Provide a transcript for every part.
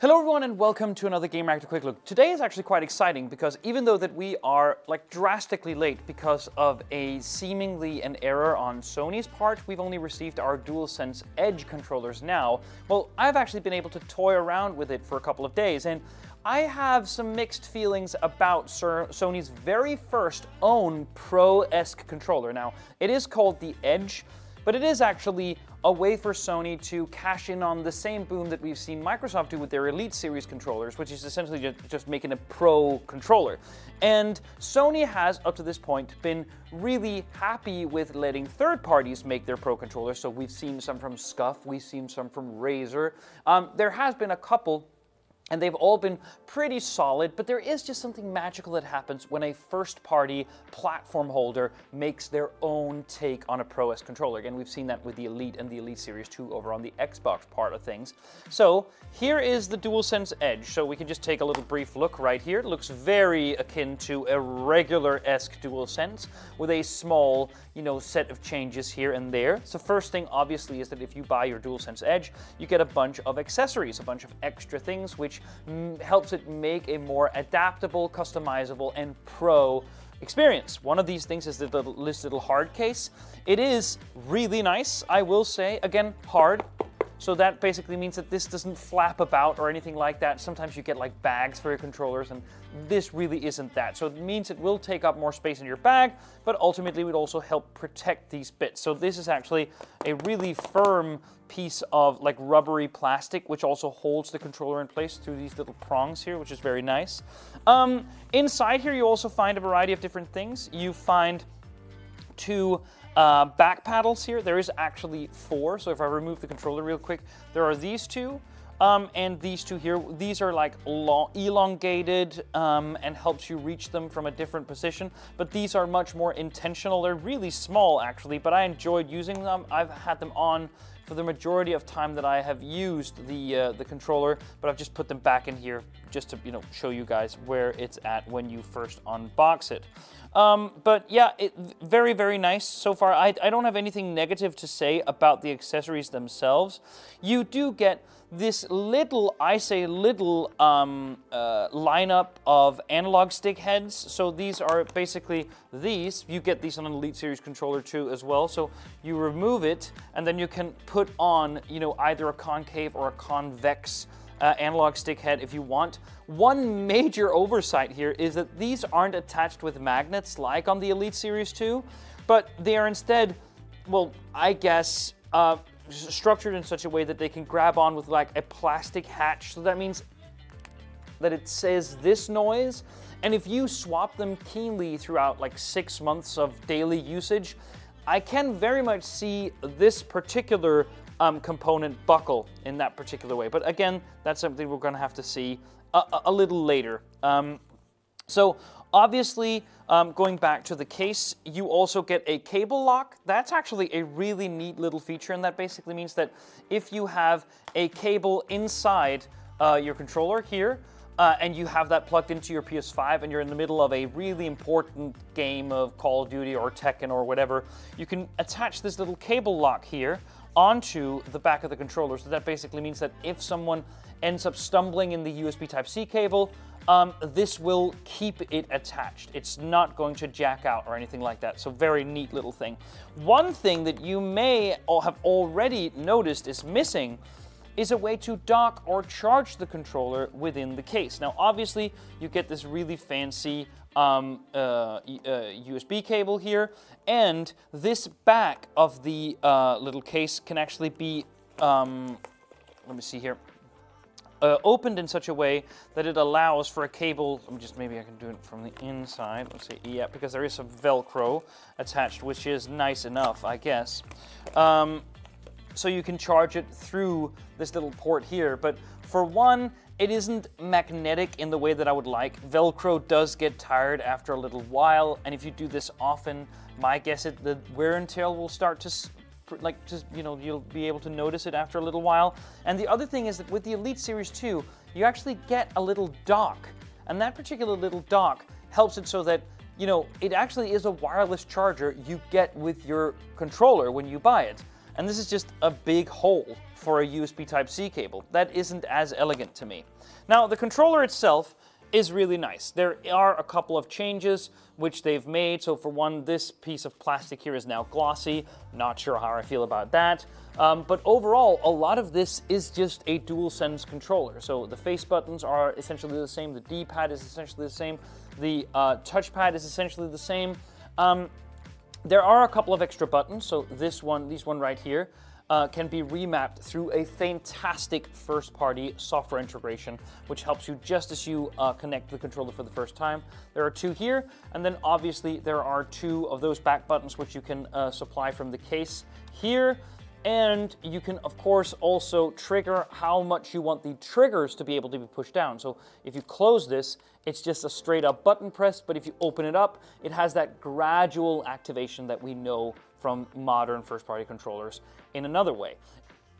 Hello everyone and welcome to another Gamereactor Quick Look. Today is actually quite exciting because even though that we are like drastically late because of a seemingly an error on Sony's part, we've only received our DualSense Edge controllers now. Well, I've actually been able to toy around with it for a couple of days and I have some mixed feelings about Sony's very first own Pro-esque controller. Now, it is called the Edge, but it is actually a way for Sony to cash in on the same boom that we've seen Microsoft do with their Elite Series controllers, which is essentially just, just making a pro controller. And Sony has, up to this point, been really happy with letting third parties make their pro controllers. So we've seen some from Scuf, we've seen some from Razer. Um, there has been a couple and they've all been pretty solid, but there is just something magical that happens when a first party platform holder makes their own take on a Pro-esque controller. Again, we've seen that with the Elite and the Elite Series 2 over on the Xbox part of things. So here is the DualSense Edge. So we can just take a little brief look right here. It looks very akin to a regular-esque DualSense with a small, you know, set of changes here and there. So first thing, obviously, is that if you buy your DualSense Edge, you get a bunch of accessories, a bunch of extra things, which helps it make a more adaptable, customizable, and pro experience. One of these things is the little, this little hard case. It is really nice, I will say. Again, hard, so that basically means that this doesn't flap about or anything like that. Sometimes you get like bags for your controllers, and this really isn't that. So it means it will take up more space in your bag, but ultimately would also help protect these bits. So this is actually a really firm piece of like rubbery plastic, which also holds the controller in place through these little prongs here, which is very nice. Um, inside here, you also find a variety of different things. You find two uh, back paddles here, there is actually four. So if I remove the controller real quick, there are these two. Um, and these two here, these are like long, elongated um, and helps you reach them from a different position. But these are much more intentional. They're really small actually, but I enjoyed using them. I've had them on for the majority of time that I have used the uh, the controller, but I've just put them back in here just to you know show you guys where it's at when you first unbox it. Um, but yeah, it, very, very nice so far. I, I don't have anything negative to say about the accessories themselves. You do get this little, I say little, um, uh, lineup of analog stick heads. So these are basically these. You get these on an Elite Series controller too as well. So you remove it and then you can put on, you know, either a concave or a convex uh, analog stick head if you want. One major oversight here is that these aren't attached with magnets like on the Elite Series 2, but they are instead, well, I guess, uh, structured in such a way that they can grab on with like a plastic hatch. So that means that it says this noise. And if you swap them keenly throughout like six months of daily usage, I can very much see this particular um, component buckle in that particular way. But again, that's something we're going to have to see a, a little later. Um, so obviously, um, going back to the case, you also get a cable lock. That's actually a really neat little feature, and that basically means that if you have a cable inside uh, your controller here, uh, and you have that plugged into your PS5 and you're in the middle of a really important game of Call of Duty or Tekken or whatever, you can attach this little cable lock here onto the back of the controller. So that basically means that if someone ends up stumbling in the USB Type-C cable, um, this will keep it attached. It's not going to jack out or anything like that. So very neat little thing. One thing that you may have already noticed is missing is a way to dock or charge the controller within the case. Now, obviously, you get this really fancy um, uh, uh, USB cable here, and this back of the uh, little case can actually be, um, let me see here, uh, opened in such a way that it allows for a cable, me just, maybe I can do it from the inside, let's see, yeah, because there is some Velcro attached, which is nice enough, I guess. Um, so you can charge it through this little port here. But for one, it isn't magnetic in the way that I would like. Velcro does get tired after a little while, and if you do this often, my guess is the wear and tear will start to like just you know you'll be able to notice it after a little while. And the other thing is that with the Elite Series 2, you actually get a little dock, and that particular little dock helps it so that you know it actually is a wireless charger you get with your controller when you buy it. And this is just a big hole for a USB Type-C cable. That isn't as elegant to me. Now, the controller itself is really nice. There are a couple of changes which they've made. So for one, this piece of plastic here is now glossy. Not sure how I feel about that. Um, but overall, a lot of this is just a DualSense controller. So the face buttons are essentially the same. The D-pad is essentially the same. The uh, touchpad is essentially the same. Um, there are a couple of extra buttons. So this one, this one right here, uh, can be remapped through a fantastic first-party software integration, which helps you just as you uh, connect the controller for the first time. There are two here, and then obviously there are two of those back buttons which you can uh, supply from the case here. And you can, of course, also trigger how much you want the triggers to be able to be pushed down. So if you close this, it's just a straight up button press, but if you open it up, it has that gradual activation that we know from modern first party controllers in another way.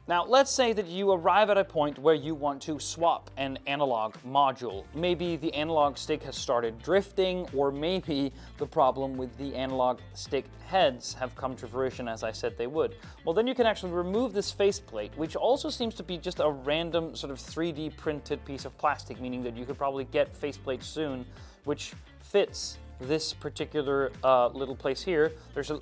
Now, let's say that you arrive at a point where you want to swap an analog module. Maybe the analog stick has started drifting, or maybe the problem with the analog stick heads have come to fruition as I said they would. Well, then you can actually remove this faceplate, which also seems to be just a random sort of 3D printed piece of plastic, meaning that you could probably get faceplate soon, which fits this particular uh, little place here, there's a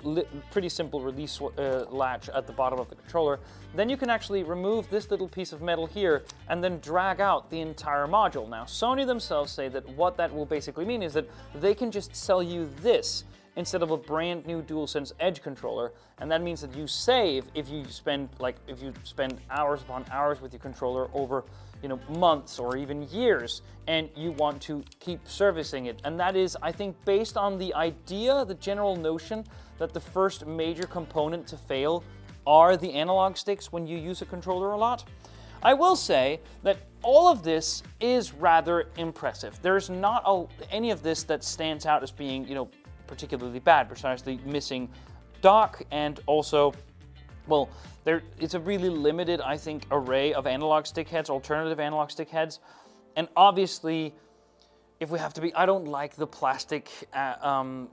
pretty simple release uh, latch at the bottom of the controller. Then you can actually remove this little piece of metal here and then drag out the entire module. Now, Sony themselves say that what that will basically mean is that they can just sell you this instead of a brand new DualSense Edge controller. And that means that you save if you spend like if you spend hours upon hours with your controller over you know months or even years and you want to keep servicing it. And that is, I think, based on the idea, the general notion that the first major component to fail are the analog sticks when you use a controller a lot. I will say that all of this is rather impressive. There's not a, any of this that stands out as being, you know, particularly bad, the missing dock and also, well, there it's a really limited, I think, array of analog stick heads, alternative analog stick heads, and obviously, if we have to be, I don't like the plastic. Uh, um,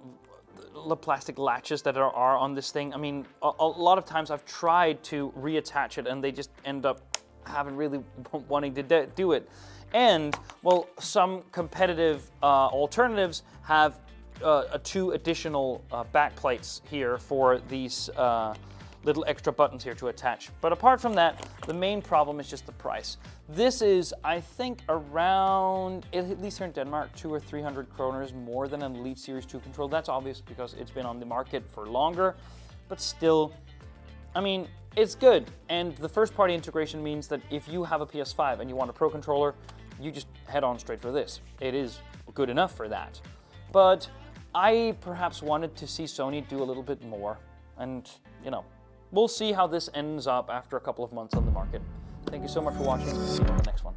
the plastic latches that are, are on this thing. I mean, a, a, lot of times I've tried to reattach it and they just end up having really wanting to do it. And, well, some competitive uh, alternatives have uh, two additional uh, back plates here for these uh, little extra buttons here to attach. But apart from that, the main problem is just the price. This is, I think, around, at least here in Denmark, two or 300 kroners more than an Elite Series 2 control. That's obvious because it's been on the market for longer, but still, I mean, it's good. And the first party integration means that if you have a PS5 and you want a Pro controller, you just head on straight for this. It is good enough for that. But I perhaps wanted to see Sony do a little bit more. And, you know, we'll see how this ends up after a couple of months on the market. Thank you so much for watching. See you on the next one.